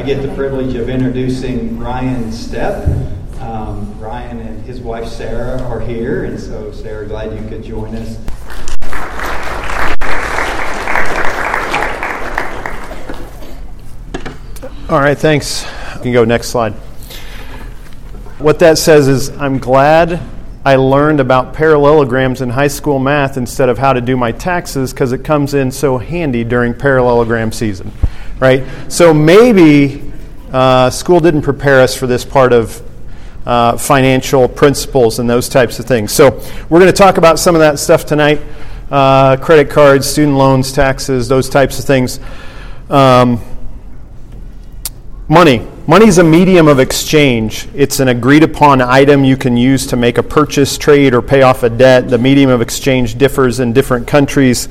I get the privilege of introducing Ryan Stepp. Um, Ryan and his wife Sarah are here, and so Sarah, glad you could join us. All right, thanks. You can go next slide. What that says is, I'm glad I learned about parallelograms in high school math instead of how to do my taxes because it comes in so handy during parallelogram season, right? So maybe uh, school didn't prepare us for this part of uh, financial principles and those types of things. So we're going to talk about some of that stuff tonight uh, credit cards, student loans, taxes, those types of things. Um, Money. Money is a medium of exchange. It's an agreed upon item you can use to make a purchase, trade, or pay off a debt. The medium of exchange differs in different countries.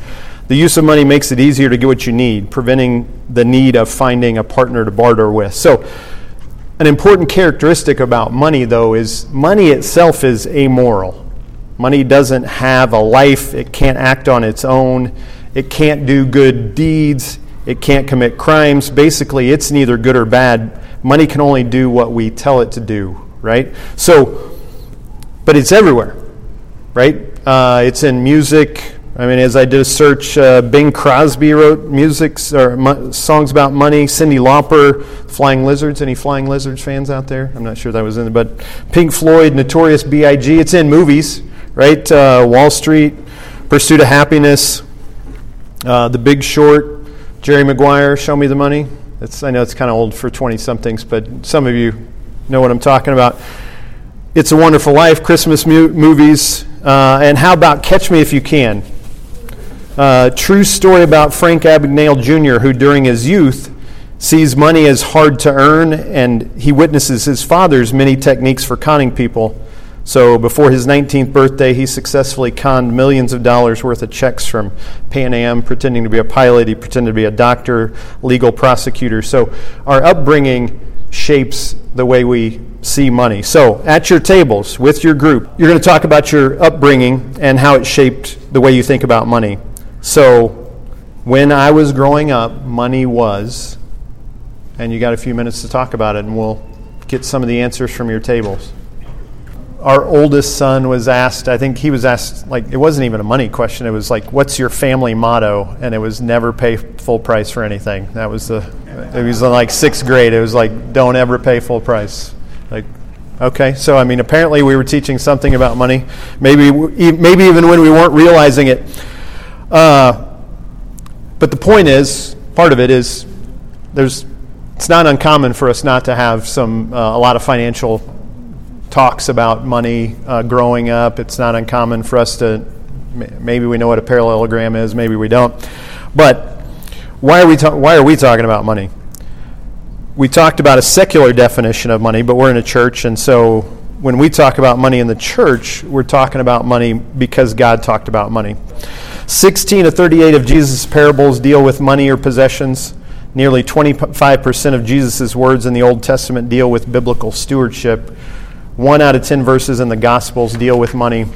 The use of money makes it easier to get what you need, preventing the need of finding a partner to barter with. So, an important characteristic about money, though, is money itself is amoral. Money doesn't have a life, it can't act on its own, it can't do good deeds it can't commit crimes. Basically, it's neither good or bad. Money can only do what we tell it to do, right? So, but it's everywhere, right? Uh, it's in music. I mean, as I did a search, uh, Bing Crosby wrote music or songs about money. Cyndi Lauper, Flying Lizards. Any Flying Lizards fans out there? I'm not sure that was in there, but Pink Floyd, Notorious B.I.G. It's in movies, right? Uh, Wall Street, Pursuit of Happiness, uh, The Big Short. Jerry Maguire, Show Me the Money. It's, I know it's kind of old for 20 somethings, but some of you know what I'm talking about. It's a Wonderful Life, Christmas mu- movies, uh, and how about Catch Me If You Can? Uh, true story about Frank Abagnale Jr., who during his youth sees money as hard to earn, and he witnesses his father's many techniques for conning people. So before his 19th birthday, he successfully conned millions of dollars worth of checks from Pan Am, pretending to be a pilot. He pretended to be a doctor, legal prosecutor. So our upbringing shapes the way we see money. So at your tables with your group, you're going to talk about your upbringing and how it shaped the way you think about money. So when I was growing up, money was, and you got a few minutes to talk about it, and we'll get some of the answers from your tables our oldest son was asked, I think he was asked, like, it wasn't even a money question. It was like, what's your family motto? And it was never pay full price for anything. That was the, it was like sixth grade. It was like, don't ever pay full price. Like, okay. So, I mean, apparently we were teaching something about money. Maybe, maybe even when we weren't realizing it. Uh, but the point is, part of it is, there's, it's not uncommon for us not to have some, uh, a lot of financial talks about money uh, growing up. It's not uncommon for us to, maybe we know what a parallelogram is, maybe we don't. But why are we, ta- why are we talking about money? We talked about a secular definition of money, but we're in a church, and so when we talk about money in the church, we're talking about money because God talked about money. 16 to 38 of Jesus' parables deal with money or possessions. Nearly 25% of Jesus' words in the Old Testament deal with biblical stewardship. One out of 10 verses in the Gospels deal with money.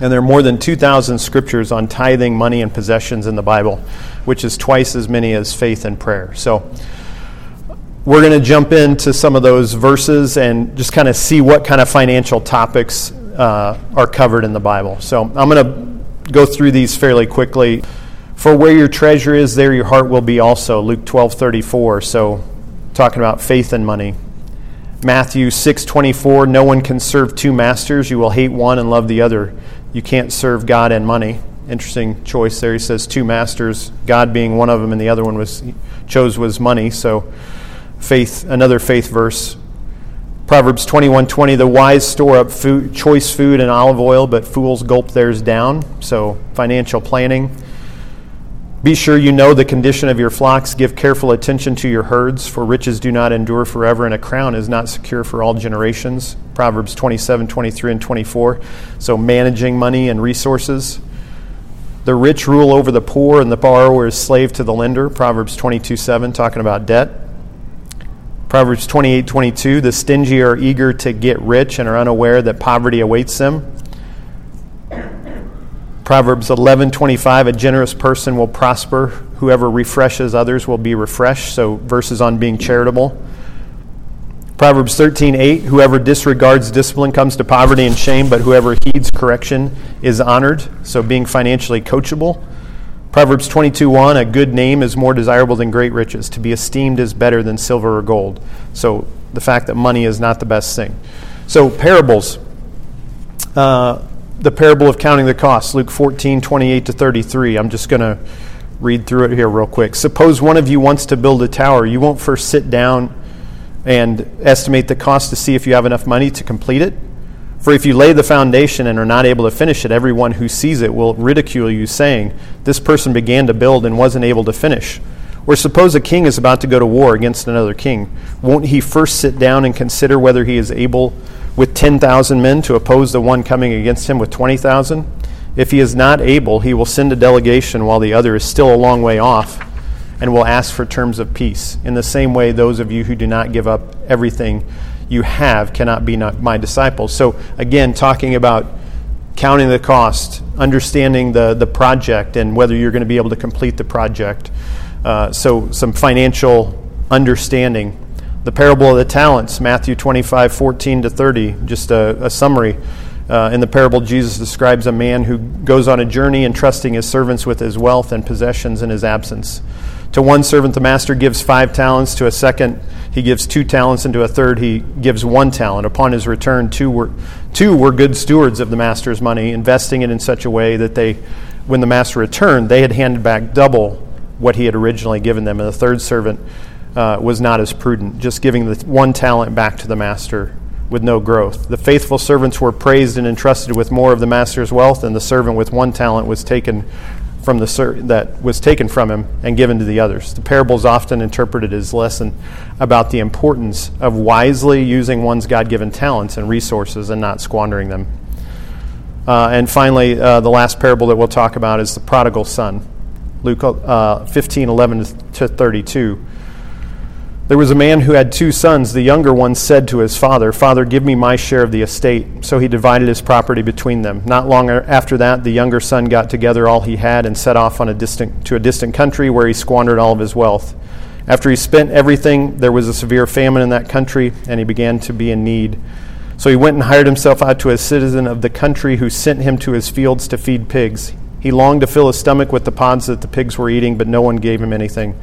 And there are more than 2,000 scriptures on tithing, money, and possessions in the Bible, which is twice as many as faith and prayer. So we're going to jump into some of those verses and just kind of see what kind of financial topics uh, are covered in the Bible. So I'm going to go through these fairly quickly. For where your treasure is, there your heart will be also. Luke 12 34. So talking about faith and money. Matthew 6:24 No one can serve two masters you will hate one and love the other you can't serve God and money interesting choice there he says two masters God being one of them and the other one was chose was money so faith another faith verse Proverbs 21:20 The wise store up food, choice food and olive oil but fools gulp theirs down so financial planning be sure you know the condition of your flocks. Give careful attention to your herds, for riches do not endure forever, and a crown is not secure for all generations. Proverbs 27:23 and 24. So, managing money and resources. The rich rule over the poor, and the borrower is slave to the lender. Proverbs 22, 7, talking about debt. Proverbs 28, 22. The stingy are eager to get rich and are unaware that poverty awaits them. Proverbs 11:25 A generous person will prosper, Whoever refreshes others will be refreshed. So, verses on being charitable. Proverbs 13:8 Whoever disregards discipline comes to poverty and shame, but whoever heeds correction is honored. So, being financially coachable. Proverbs 22:1 A good name is more desirable than great riches. To be esteemed is better than silver or gold. So, the fact that money is not the best thing. So, parables. Uh, the parable of counting the costs, Luke 14, 28 to 33. I'm just going to read through it here real quick. Suppose one of you wants to build a tower. You won't first sit down and estimate the cost to see if you have enough money to complete it. For if you lay the foundation and are not able to finish it, everyone who sees it will ridicule you, saying, This person began to build and wasn't able to finish. Or suppose a king is about to go to war against another king. Won't he first sit down and consider whether he is able with 10,000 men to oppose the one coming against him with 20,000? If he is not able, he will send a delegation while the other is still a long way off and will ask for terms of peace. In the same way, those of you who do not give up everything you have cannot be my disciples. So, again, talking about counting the cost, understanding the, the project, and whether you're going to be able to complete the project. Uh, so, some financial understanding the parable of the talents, Matthew 25, 14 to 30, just a, a summary. Uh, in the parable, Jesus describes a man who goes on a journey entrusting his servants with his wealth and possessions in his absence. To one servant, the master gives five talents. To a second, he gives two talents. And to a third, he gives one talent. Upon his return, two were, two were good stewards of the master's money, investing it in such a way that they, when the master returned, they had handed back double what he had originally given them. And the third servant uh, was not as prudent, just giving the one talent back to the master with no growth. The faithful servants were praised and entrusted with more of the master's wealth, and the servant with one talent was taken from the ser- that was taken from him and given to the others. The parable is often interpreted as lesson about the importance of wisely using one's God-given talents and resources and not squandering them. Uh, and finally, uh, the last parable that we'll talk about is the prodigal son. Luke uh, 15, 11 to 32. There was a man who had two sons. The younger one said to his father, Father, give me my share of the estate. So he divided his property between them. Not long after that, the younger son got together all he had and set off on a distant, to a distant country where he squandered all of his wealth. After he spent everything, there was a severe famine in that country, and he began to be in need. So he went and hired himself out to a citizen of the country who sent him to his fields to feed pigs. He longed to fill his stomach with the pods that the pigs were eating, but no one gave him anything.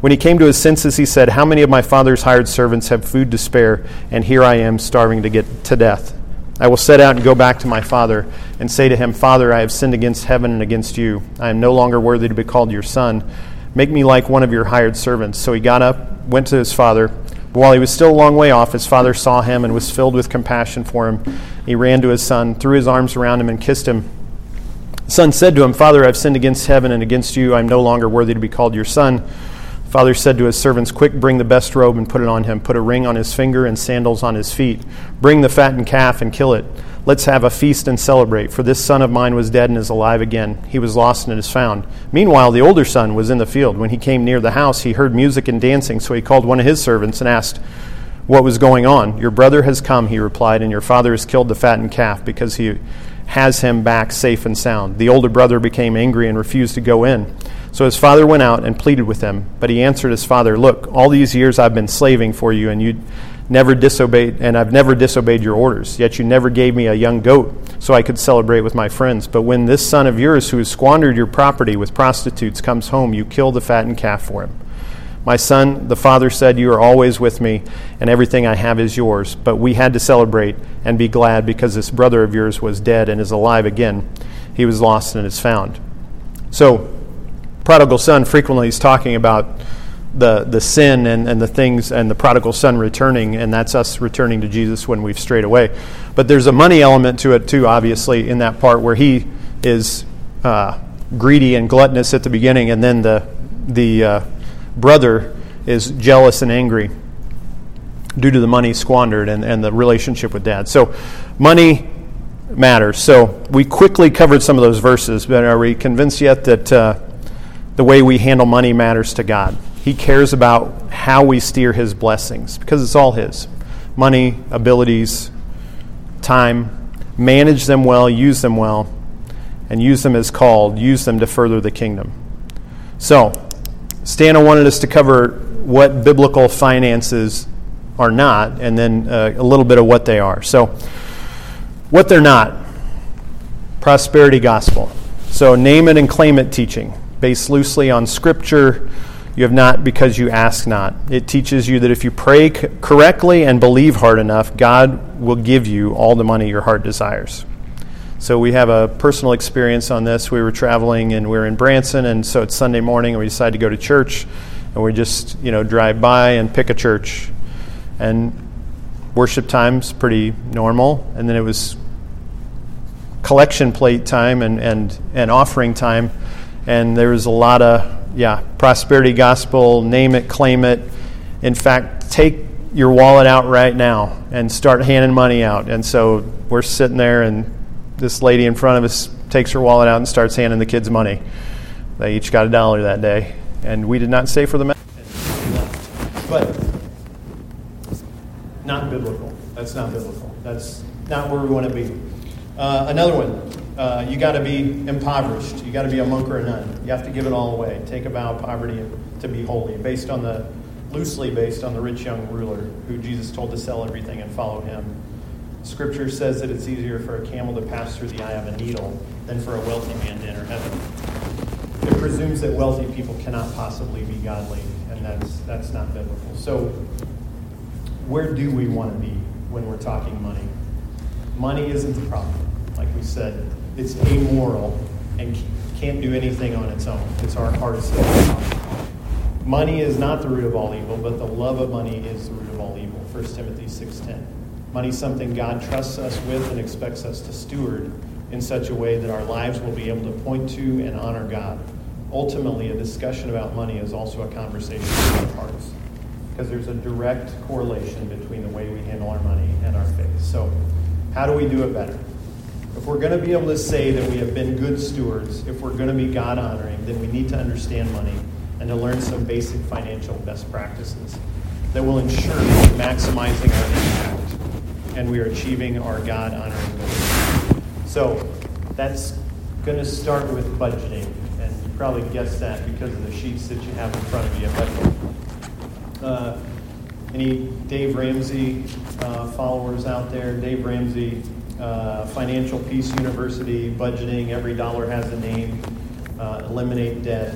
When he came to his senses, he said, How many of my father's hired servants have food to spare, and here I am starving to get to death? I will set out and go back to my father and say to him, Father, I have sinned against heaven and against you. I am no longer worthy to be called your son. Make me like one of your hired servants. So he got up, went to his father. But while he was still a long way off, his father saw him and was filled with compassion for him. He ran to his son, threw his arms around him, and kissed him. The son said to him, Father, I've sinned against heaven and against you. I am no longer worthy to be called your son. Father said to his servants, Quick, bring the best robe and put it on him. Put a ring on his finger and sandals on his feet. Bring the fattened calf and kill it. Let's have a feast and celebrate, for this son of mine was dead and is alive again. He was lost and is found. Meanwhile, the older son was in the field. When he came near the house, he heard music and dancing, so he called one of his servants and asked what was going on. Your brother has come, he replied, and your father has killed the fattened calf because he has him back safe and sound. The older brother became angry and refused to go in. So his father went out and pleaded with him. But he answered his father, Look, all these years I've been slaving for you, and you never disobeyed, and I've never disobeyed your orders. Yet you never gave me a young goat so I could celebrate with my friends. But when this son of yours, who has squandered your property with prostitutes, comes home, you kill the fattened calf for him. My son, the father said, You are always with me, and everything I have is yours. But we had to celebrate and be glad because this brother of yours was dead and is alive again. He was lost and is found. So, prodigal son frequently is talking about the, the sin and, and the things and the prodigal son returning, and that's us returning to Jesus when we've strayed away. But there's a money element to it too, obviously, in that part where he is uh, greedy and gluttonous at the beginning, and then the, the uh, brother is jealous and angry due to the money squandered and, and the relationship with dad. So, money matters. So, we quickly covered some of those verses, but are we convinced yet that? Uh, the way we handle money matters to God. He cares about how we steer His blessings because it's all His money, abilities, time. Manage them well, use them well, and use them as called, use them to further the kingdom. So, Stana wanted us to cover what biblical finances are not, and then uh, a little bit of what they are. So, what they're not prosperity gospel. So, name it and claim it teaching, based loosely on scripture. You have not because you ask not. It teaches you that if you pray c- correctly and believe hard enough, God will give you all the money your heart desires. So we have a personal experience on this. We were traveling and we were in Branson, and so it's Sunday morning, and we decided to go to church, and we just you know drive by and pick a church, and worship time's pretty normal, and then it was collection plate time and and and offering time, and there was a lot of yeah prosperity gospel, name it, claim it. In fact, take your wallet out right now and start handing money out. And so we're sitting there and this lady in front of us takes her wallet out and starts handing the kids money. They each got a dollar that day, and we did not say for the but not biblical. That's not biblical. That's not where we want to be. Uh, another one. Uh, you got to be impoverished. You got to be a monk or a nun. You have to give it all away. Take a vow of poverty to be holy, based on the loosely based on the rich young ruler who Jesus told to sell everything and follow him. Scripture says that it's easier for a camel to pass through the eye of a needle than for a wealthy man to enter heaven. It presumes that wealthy people cannot possibly be godly, and that's, that's not biblical. So, where do we want to be when we're talking money? Money isn't the problem. Like we said, it's amoral and can't do anything on its own. It's our hardest problem. Money is not the root of all evil, but the love of money is the root of all evil. 1 Timothy 6.10. Money is something God trusts us with and expects us to steward in such a way that our lives will be able to point to and honor God. Ultimately, a discussion about money is also a conversation about hearts because there's a direct correlation between the way we handle our money and our faith. So, how do we do it better? If we're going to be able to say that we have been good stewards, if we're going to be God honoring, then we need to understand money and to learn some basic financial best practices that will ensure maximizing our impact and we are achieving our God honoring goals. So that's going to start with budgeting, and you probably guessed that because of the sheets that you have in front of you. But uh, any Dave Ramsey uh, followers out there? Dave Ramsey, uh, Financial Peace University, budgeting, every dollar has a name, uh, eliminate debt.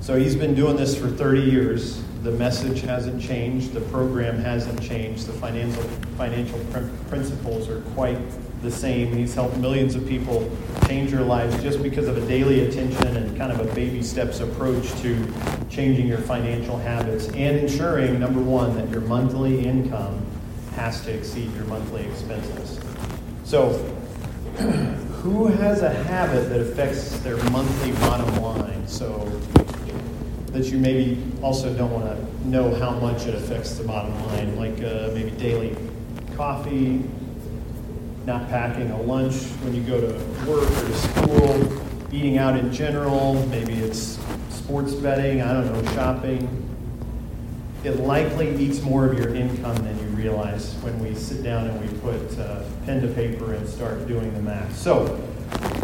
So he's been doing this for 30 years the message hasn't changed, the program hasn't changed, the financial financial pr- principles are quite the same. He's helped millions of people change their lives just because of a daily attention and kind of a baby steps approach to changing your financial habits and ensuring number one that your monthly income has to exceed your monthly expenses. So, who has a habit that affects their monthly bottom line? So, that you maybe also don't want to know how much it affects the bottom line, like uh, maybe daily coffee, not packing a lunch when you go to work or to school, eating out in general, maybe it's sports betting, I don't know, shopping. It likely eats more of your income than you realize when we sit down and we put uh, pen to paper and start doing the math. So,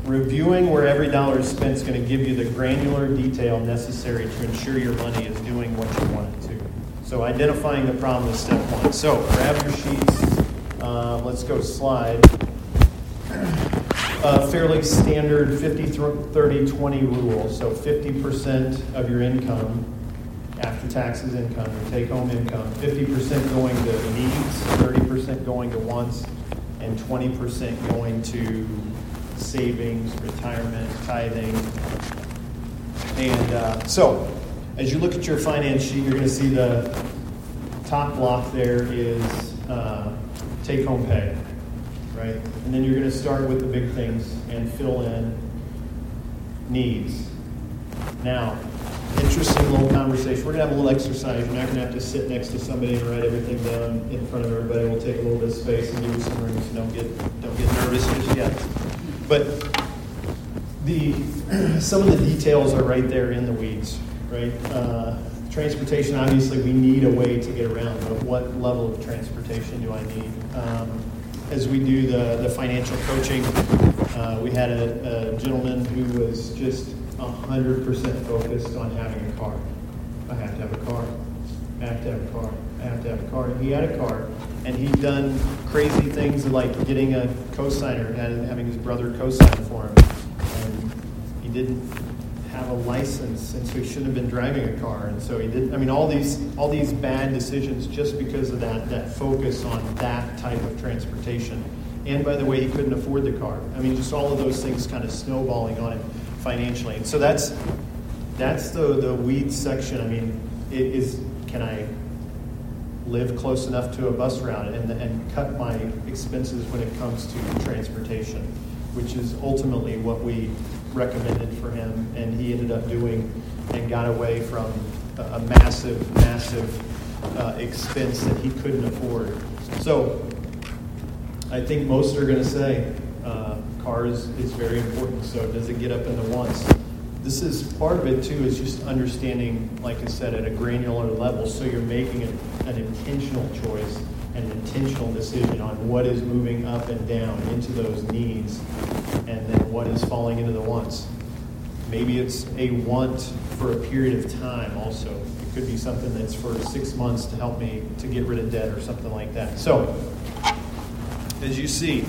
Reviewing where every dollar is spent is going to give you the granular detail necessary to ensure your money is doing what you want it to. So identifying the problem is step one. So grab your sheets. Uh, let's go slide. A fairly standard 50 30 20 rule. So 50% of your income after taxes income, your take home income, 50% going to needs, 30% going to wants, and 20% going to savings, retirement, tithing. And uh, so, as you look at your finance sheet, you're going to see the top block there is uh, take home pay, right? And then you're going to start with the big things and fill in needs. Now, interesting little conversation. We're going to have a little exercise. You're not going to have to sit next to somebody and write everything down in front of everybody. We'll take a little bit of space and give you some room so don't get, don't get nervous just yet. But the some of the details are right there in the weeds, right? Uh, transportation, obviously, we need a way to get around, but what level of transportation do I need? Um, as we do the, the financial coaching, uh, we had a, a, gentleman who was just 100% focused on having a car. I have to have a car. I have to have a car. I have to have a car. He had a car, and he'd done crazy things like getting a cosigner and having his brother cosign for him. And he didn't have a license, and so he shouldn't have been driving a car. And so he did. I mean, all these all these bad decisions just because of that that focus on that type of transportation. And by the way, he couldn't afford the car. I mean, just all of those things kind of snowballing on him financially. And so that's that's the the weeds section. I mean, it is can I live close enough to a bus route and, and cut my expenses when it comes to transportation, which is ultimately what we recommended for him, and he ended up doing and got away from a, a massive, massive uh, expense that he couldn't afford. So I think most are going to say cars is very important. So does it get up in the wants? This is part of it too. Is just understanding, like I said, at a granular level. So you're making an, an intentional choice an intentional decision on what is moving up and down into those needs, and then what is falling into the wants. Maybe it's a want for a period of time. Also, it could be something that's for six months to help me to get rid of debt or something like that. So as you see,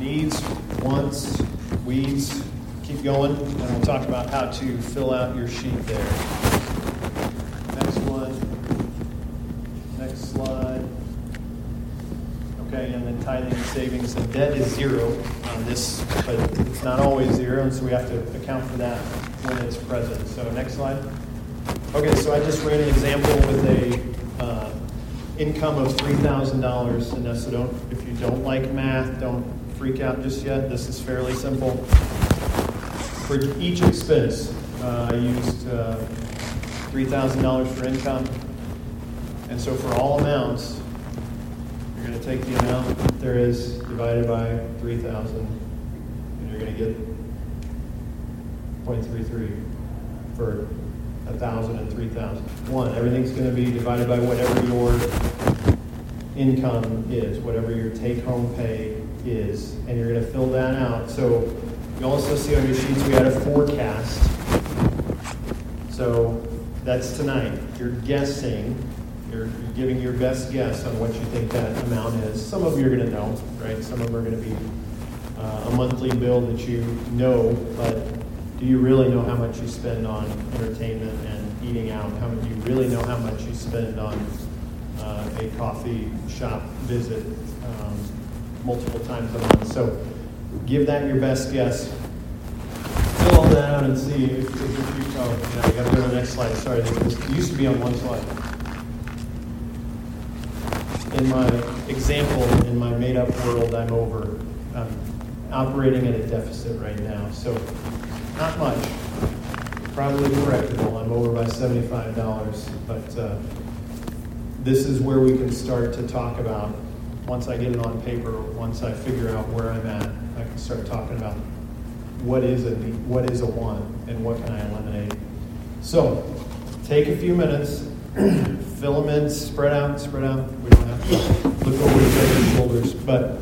needs, wants, weeds, keep going, and we'll talk about how to fill out your sheet there. Next one, next slide. Okay, and then tithing and savings, the debt is zero on this, but it's not always zero, and so we have to account for that when it's present. So next slide. Okay, so I just ran an example with a uh, income of $3,000. And so don't, if you don't like math, don't freak out just yet. This is fairly simple. For each expense, uh, I used uh, $3,000 for income. And so for all amounts, you're going to take the amount that there is divided by 3,000, and you're going to get 0.33 for 1,000 and 3,000. One, everything's going to be divided by whatever your income is, whatever your take-home pay is, and you're going to fill that out. So you also see on your sheets we had a forecast. So that's tonight. You're guessing, you're, you're giving your best guess on what you think that amount is. Some of you are going to know, right? Some of them are going to be uh, a monthly bill that you know, but do you really know how much you spend on entertainment and eating out? How do you really know how much you spend on uh, a coffee shop visit multiple times a month? So give that your best guess. Fill all that out and see if, if, if you. Oh, yeah, I got to go to the next slide. Sorry, this used to be on one slide. In my example, in my made-up world, I'm over. I'm operating at a deficit right now. So not much. Probably correctable. I'm over by $75. But uh, this is where we can start to talk about, once I get it on paper, once I figure out where I'm at, I can start talking about what is a what is a one and what can I eliminate. So take a few minutes, fill them in, spread out, spread out. We don't have to look over each other's shoulders, but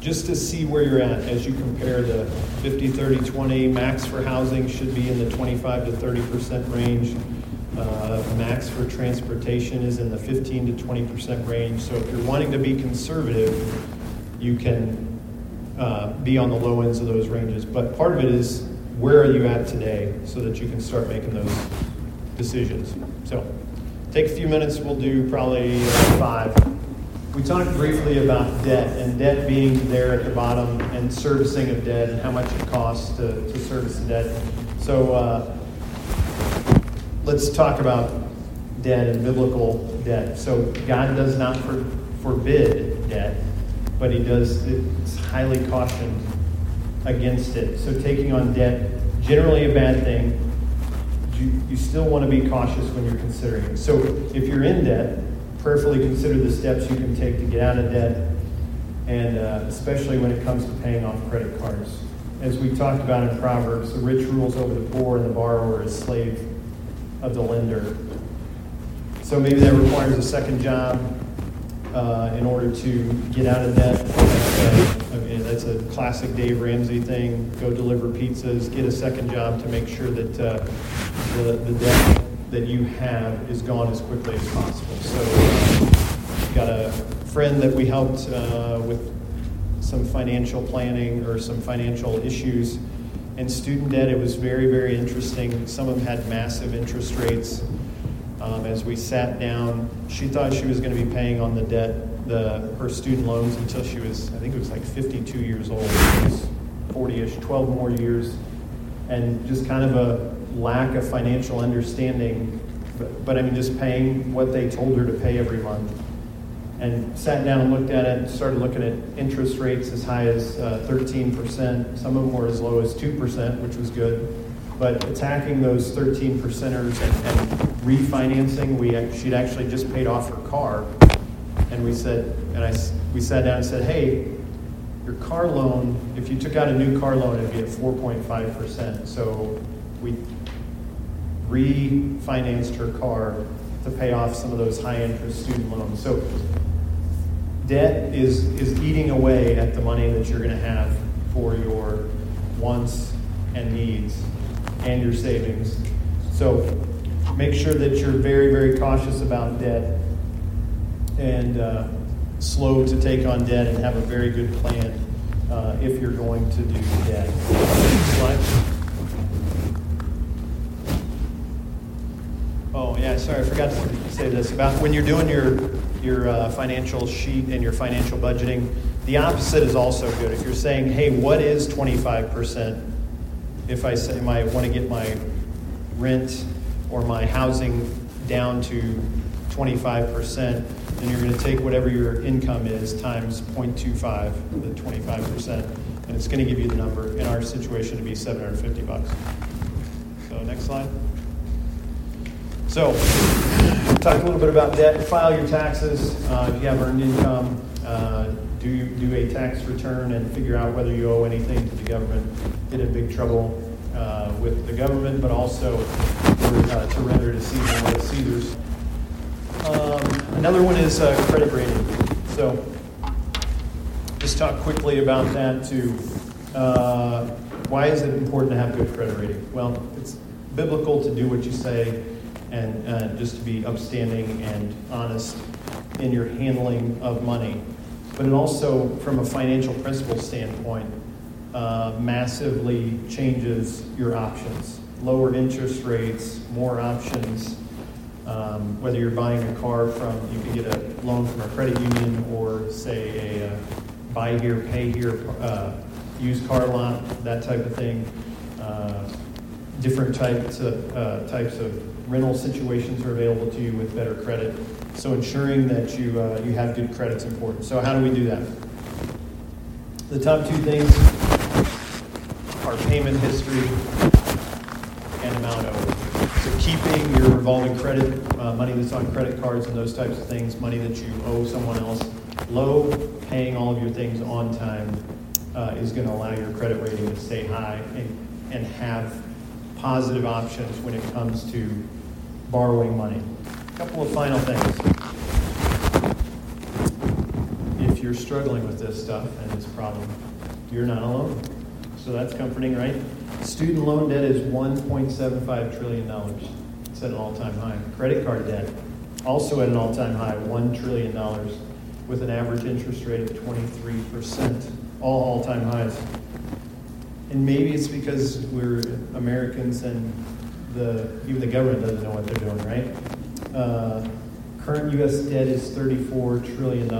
just to see where you're at as you compare the 50, 30, 20. Max for housing should be in the 25 to 30% range. Uh, max for transportation is in the 15 to 20% range. So if you're wanting to be conservative, you can uh, be on the low ends of those ranges. But part of it is where are you at today so that you can start making those decisions. So take a few minutes. We'll do probably uh, five. We talked briefly about debt and debt being there at the bottom and servicing of debt and how much it costs to, to service the debt. So uh, let's talk about debt and biblical debt. So God does not for, forbid debt, but He does, it's highly cautioned against it. So taking on debt, generally a bad thing. You, you still want to be cautious when you're considering it. So if you're in debt, prayerfully consider the steps you can take to get out of debt, and uh, especially when it comes to paying off credit cards. As we talked about in Proverbs, the rich rules over the poor, and the borrower is slave of the lender. So maybe that requires a second job uh, in order to get out of debt. That's mean, that's a classic Dave Ramsey thing. Go deliver pizzas, get a second job to make sure that uh, the, the debt that you have is gone as quickly as possible. So, uh, got a friend that we helped uh, with some financial planning or some financial issues. And student debt, it was very, very interesting. Some of them had massive interest rates. Um, as we sat down, she thought she was going to be paying on the debt, the her student loans until she was, I think it was like 52 years old. It was 40-ish, 12 more years, and just kind of a lack of financial understanding. But, but I mean, just paying what they told her to pay every month and sat down and looked at it and started looking at interest rates as high as uh, 13%. Some of them were as low as 2%, which was good. But attacking those 13 percenters and, and refinancing, we she'd actually just paid off her car, and we said, and I we sat down and said, hey, your car loan, if you took out a new car loan, it'd be at 4.5%. So we refinanced her car to pay off some of those high interest student loans. So debt is, is eating away at the money that you're going to have for your wants and needs and your savings. So make sure that you're very, very cautious about debt and uh, slow to take on debt and have a very good plan uh, if you're going to do debt. Yeah, sorry, I forgot to say this about when you're doing your your uh, financial sheet and your financial budgeting. The opposite is also good. If you're saying, hey, what is 25%? If I say I want to get my rent or my housing down to 25%, then you're going to take whatever your income is times 0.25, the 25%, and it's going to give you the number in our situation to be 750 bucks. So next slide. So, talk a little bit about debt. File your taxes. Uh, if you have earned income, uh, do do a tax return and figure out whether you owe anything to the government. Get in big trouble uh, with the government, but also for, uh, to render a decision like Caesars. Um, another one is uh, credit rating. So, just talk quickly about that too. Uh, why is it important to have good credit rating? Well, it's biblical to do what you say and uh, just to be upstanding and honest in your handling of money. But it also, from a financial principle standpoint, uh, massively changes your options. Lower interest rates, more options. Um, whether you're buying a car from, you can get a loan from a credit union or, say, a uh, buy here, pay here, uh, used car lot, that type of thing. Uh, different types of, uh, types of rental situations are available to you with better credit. So ensuring that you, uh, you have good credit is important. So how do we do that? The top two things are payment history and amount owed. So keeping your revolving credit, uh, money that's on credit cards and those types of things, money that you owe someone else, low, paying all of your things on time uh, is going to allow your credit rating to stay high and, and have positive options when it comes to borrowing money. A couple of final things. If you're struggling with this stuff and a problem, you're not alone. So that's comforting, right? Student loan debt is $1.75 trillion. It's at an all time high. Credit card debt, also at an all time high, $1 trillion, with an average interest rate of 23%. All all time highs. And maybe it's because we're Americans and the, even the government doesn't know what they're doing, right? Uh, current U.S. debt is $34 trillion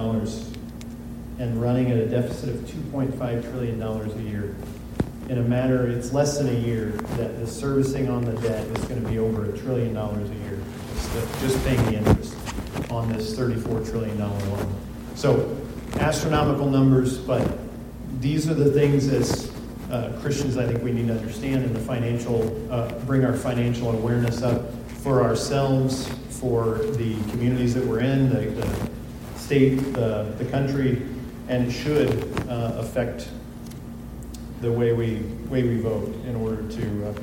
and running at a deficit of $2.5 trillion a year. In a matter, it's less than a year that the servicing on the debt is going to be over a trillion dollars a year, just, just paying the interest on this $34 trillion loan. So, astronomical numbers, but these are the things as uh, Christians, I think we need to understand and the financial, uh, bring our financial awareness up for ourselves, for the communities that we're in, the, the state, the, the country, and it should uh, affect the way we, way we vote in order to uh,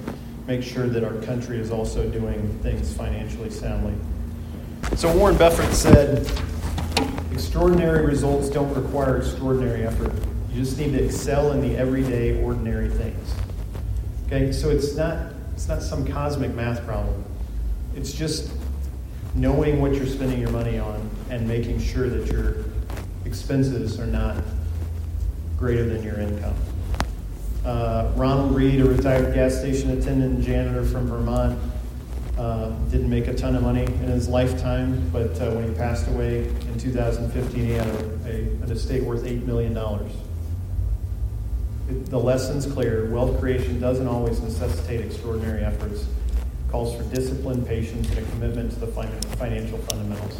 make sure that our country is also doing things financially soundly. So Warren Buffett said, extraordinary results don't require extraordinary effort. You just need to excel in the everyday, ordinary things. Okay, so it's not it's not some cosmic math problem. It's just knowing what you're spending your money on and making sure that your expenses are not greater than your income. Uh, Ronald Read, a retired gas station attendant and janitor from Vermont, uh, didn't make a ton of money in his lifetime, but uh, when he passed away in 2015, he had a, a, an estate worth $8 million. The lesson's clear. Wealth creation doesn't always necessitate extraordinary efforts. It calls for discipline, patience, and a commitment to the financial fundamentals.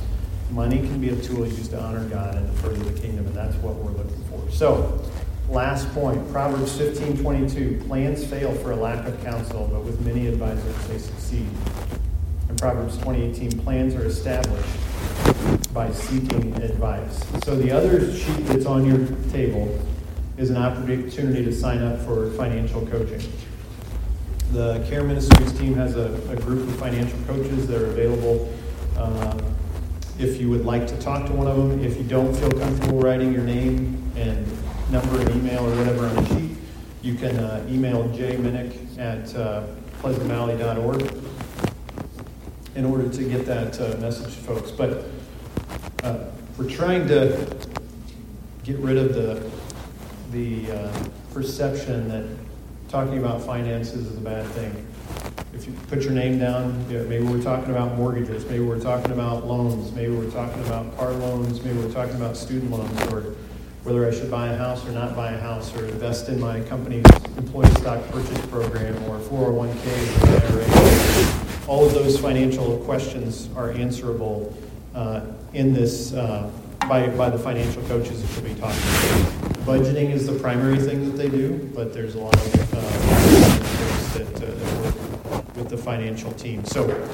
Money can be a tool used to honor God and to further the kingdom, and that's what we're looking for. So, last point Proverbs 15 22. Plans fail for a lack of counsel, but with many advisors they succeed. In Proverbs 2018, plans are established by seeking advice. So, the other sheet that's on your table is an opportunity to sign up for financial coaching. The Care Ministries team has a, a group of financial coaches that are available. Um, if you would like to talk to one of them, if you don't feel comfortable writing your name and number and email or whatever on a sheet, you can uh, email jminnick at uh, pleasantvalley.org in order to get that uh, message to folks. But uh, we're trying to get rid of the the uh, perception that talking about finances is a bad thing. If you put your name down, maybe we're talking about mortgages, maybe we're talking about loans, maybe we're talking about car loans, maybe we're talking about student loans, or whether I should buy a house or not buy a house, or invest in my company's employee stock purchase program, or 401k, or IRA. All of those financial questions are answerable uh, in this uh, by, by the financial coaches that you'll be talking. Budgeting is the primary thing that they do, but there's a lot of uh, that, uh, work with the financial team. So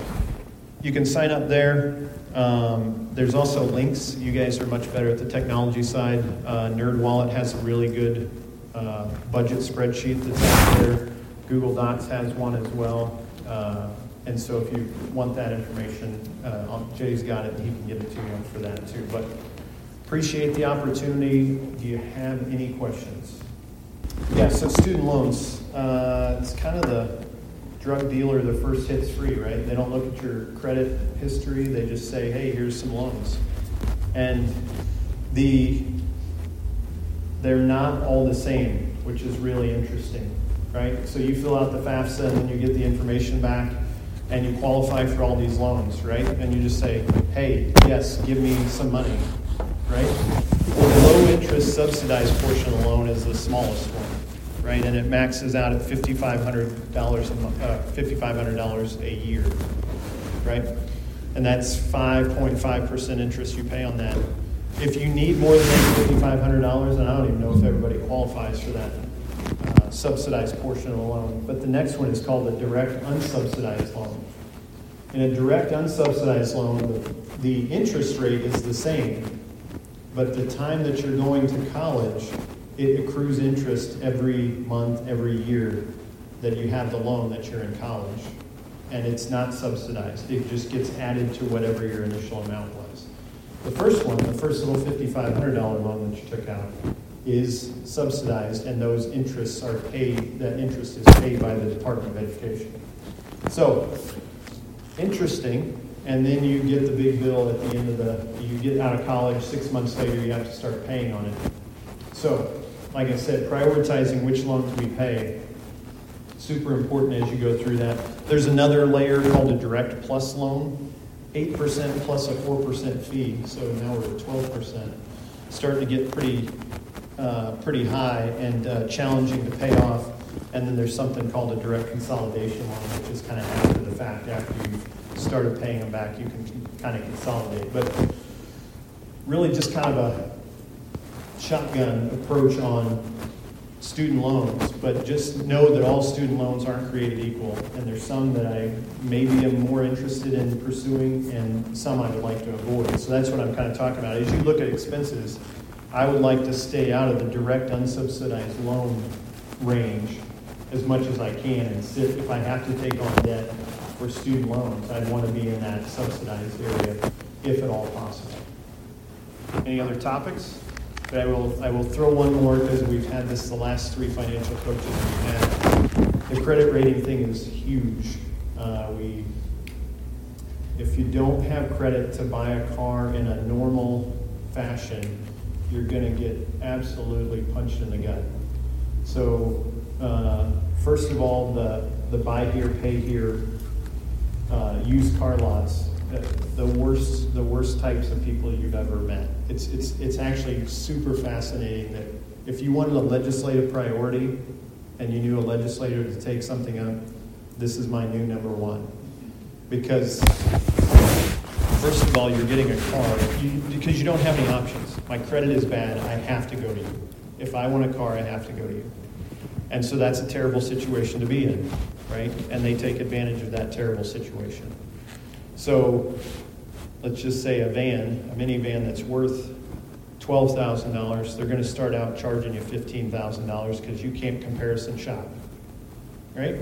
you can sign up there. Um, there's also links. You guys are much better at the technology side. Uh, NerdWallet has a really good uh, budget spreadsheet that's out there. Google Docs has one as well. Uh, and so if you want that information, uh, Jay's got it he can give it to you for that too. But Appreciate the opportunity. Do you have any questions? Yeah, so student loans. Uh, it's kind of the drug dealer, the first hit's free, right? They don't look at your credit history, they just say, hey, here's some loans. And the they're not all the same, which is really interesting, right? So you fill out the FAFSA and then you get the information back and you qualify for all these loans, right? And you just say, hey, yes, give me some money right? The low interest subsidized portion of the loan is the smallest one, right? And it maxes out at $5,500 a, month, uh, $5,500 a year, right? And that's 5.5% interest you pay on that. If you need more than $5,500, and I don't even know if everybody qualifies for that uh, subsidized portion of the loan, but the next one is called a direct unsubsidized loan. In a direct unsubsidized loan, the, the interest rate is the same, but the time that you're going to college, it accrues interest every month, every year that you have the loan that you're in college. And it's not subsidized. It just gets added to whatever your initial amount was. The first one, the first little $5,500 loan that you took out, is subsidized, and those interests are paid, that interest is paid by the Department of Education. So, interesting and then you get the big bill at the end of the, you get out of college, six months later, you have to start paying on it. So, like I said, prioritizing which loans we pay, super important as you go through that. There's another layer called a direct plus loan, 8% plus a 4% fee, so now we're at 12%. Starting to get pretty, uh, pretty high and uh, challenging to pay off. And then there's something called a direct consolidation loan, which is kind of after the fact, after you've started paying them back, you can kind of consolidate. But really just kind of a shotgun approach on student loans, but just know that all student loans aren't created equal. And there's some that I maybe am more interested in pursuing and some I would like to avoid. So that's what I'm kind of talking about. As you look at expenses, I would like to stay out of the direct unsubsidized loan range as much as I can and sit, if I have to take on debt, for student loans. I'd want to be in that subsidized area if at all possible. Any other topics? But I will, I will throw one more because we've had this the last three financial coaches we've had. the credit rating thing is huge. Uh, we, if you don't have credit to buy a car in a normal fashion, you're going to get absolutely punched in the gut. So, uh, first of all, the, the buy here, pay here uh, used car lots, uh, the worst, the worst types of people you've ever met. It's, it's, it's actually super fascinating that if you wanted a legislative priority and you knew a legislator to take something up, this is my new number one. Because, first of all, you're getting a car you, because you don't have any options. My credit is bad, I have to go to you. If I want a car, I have to go to you. And so that's a terrible situation to be in, right? And they take advantage of that terrible situation. So let's just say a van, a minivan that's worth $12,000, they're going to start out charging you $15,000 because you can't comparison shop, right?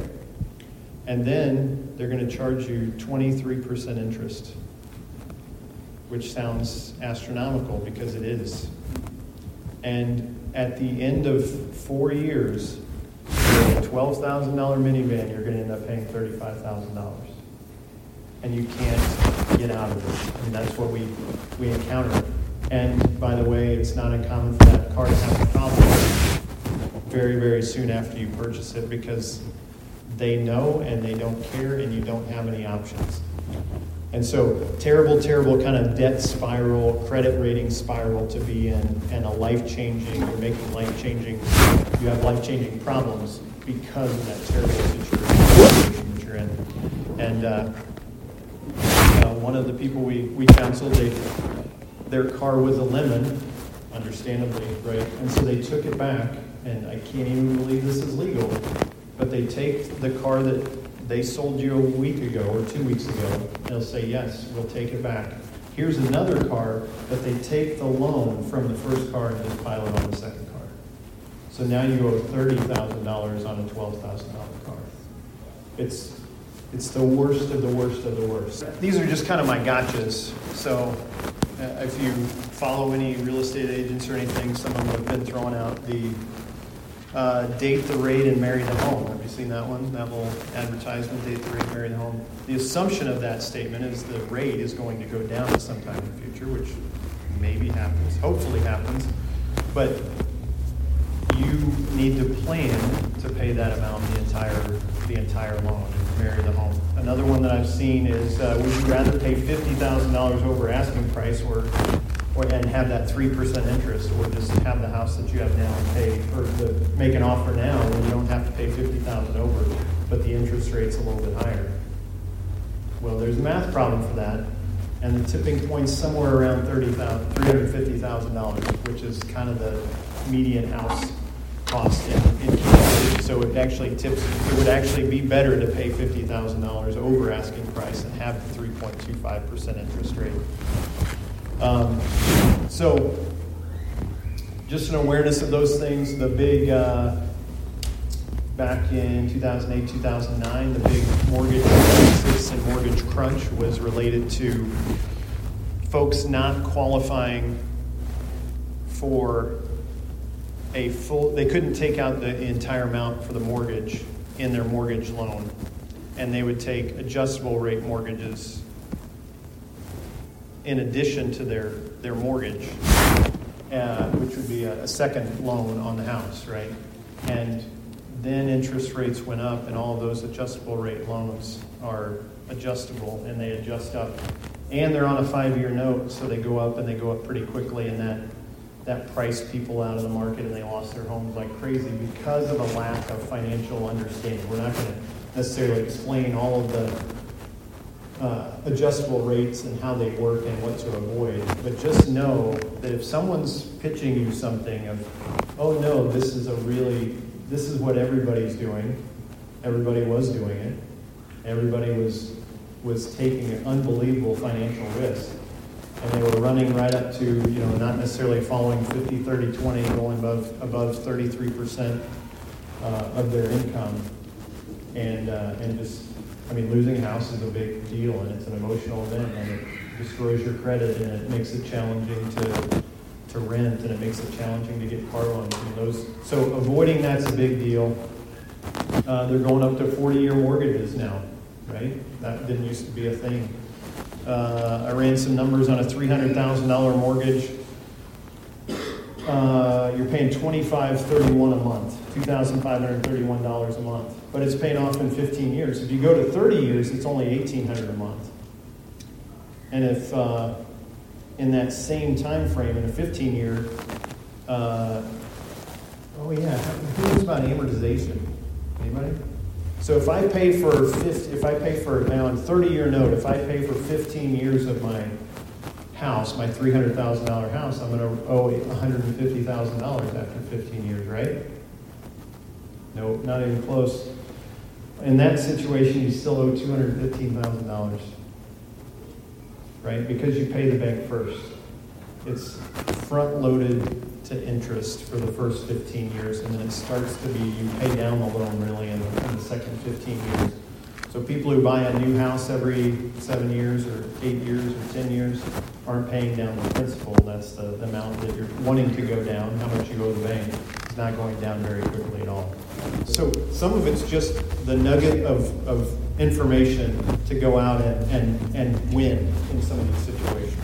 And then they're going to charge you 23% interest, which sounds astronomical because it is. And at the end of four years, $12,000 minivan, you're going to end up paying $35,000. And you can't get out of it. And that's what we, we encounter. And by the way, it's not uncommon for that car to have a problem very, very soon after you purchase it because they know and they don't care and you don't have any options. And so, terrible, terrible kind of debt spiral, credit rating spiral to be in, and a life changing, you're making life changing, you have life changing problems because of that terrible situation that you're in. And uh, uh, one of the people we, we counseled, they, their car was a lemon, understandably, right? And so they took it back, and I can't even believe this is legal, but they take the car that they sold you a week ago or two weeks ago, they'll say, yes, we'll take it back. Here's another car, but they take the loan from the first car and just pile it on the second. So now you owe $30,000 on a $12,000 car. It's, it's the worst of the worst of the worst. These are just kind of my gotchas. So uh, if you follow any real estate agents or anything, some of them have been throwing out the uh, date the rate and marry the home. Have you seen that one? That little advertisement, date the rate, marry the home. The assumption of that statement is the rate is going to go down sometime in the future, which maybe happens, hopefully happens. But you need to plan to pay that amount the entire the entire loan and marry the home. Another one that I've seen is uh, would you rather pay fifty thousand dollars over asking price or, or and have that three percent interest, or just have the house that you have now and pay or the, make an offer now and you don't have to pay fifty thousand over, but the interest rate's a little bit higher. Well, there's a math problem for that, and the tipping point's somewhere around thirty thousand, three hundred fifty thousand dollars, which is kind of the median house cost in, in. So it actually tips, it would actually be better to pay fifty thousand dollars over asking price and have the three point two five percent interest rate. Um, so just an awareness of those things. The big uh, back in 2008, 2009, the big mortgage crisis and mortgage crunch was related to folks not qualifying for a full, they couldn't take out the entire amount for the mortgage in their mortgage loan. And they would take adjustable rate mortgages in addition to their, their mortgage, uh, which would be a, a second loan on the house, right? And then interest rates went up, and all those adjustable rate loans are adjustable and they adjust up. And they're on a five year note, so they go up and they go up pretty quickly, and that that priced people out of the market and they lost their homes like crazy because of a lack of financial understanding. We're not going to necessarily explain all of the uh, adjustable rates and how they work and what to avoid, but just know that if someone's pitching you something of, oh no, this is a really, this is what everybody's doing, everybody was doing it, everybody was was taking an unbelievable financial risk and they were running right up to, you know, not necessarily following 50, 30, 20, going above, above 33% uh, of their income. And, uh, and just, I mean, losing a house is a big deal and it's an emotional event and it destroys your credit and it makes it challenging to, to rent and it makes it challenging to get car loans. Those, so avoiding that's a big deal. Uh, they're going up to 40-year mortgages now, right? That didn't used to be a thing. Uh, I ran some numbers on a $300,000 mortgage. Uh, you're paying 2531 a month, $2,531 a month, but it's paying off in 15 years. If you go to 30 years, it's only $1,800 a month. And if uh, in that same time frame, in a 15 year, uh, oh yeah, who knows about amortization? Anybody? So if I pay for 50, if I pay for now on 30 year note, if I pay for 15 years of my house, my $300,000 house, I'm going to owe $150,000 after 15 years, right? No, not even close. In that situation, you still owe $215,000 right? Because you pay the bank first. It's front loaded to interest for the first 15 years, and then it starts to be you pay down the loan really in the, in the second 15 years. So people who buy a new house every seven years or eight years or 10 years aren't paying down the principal. That's the, the amount that you're wanting to go down, how much you owe the bank. It's not going down very quickly at all. So some of it's just the nugget of, of information to go out and, and, and win in some of these situations.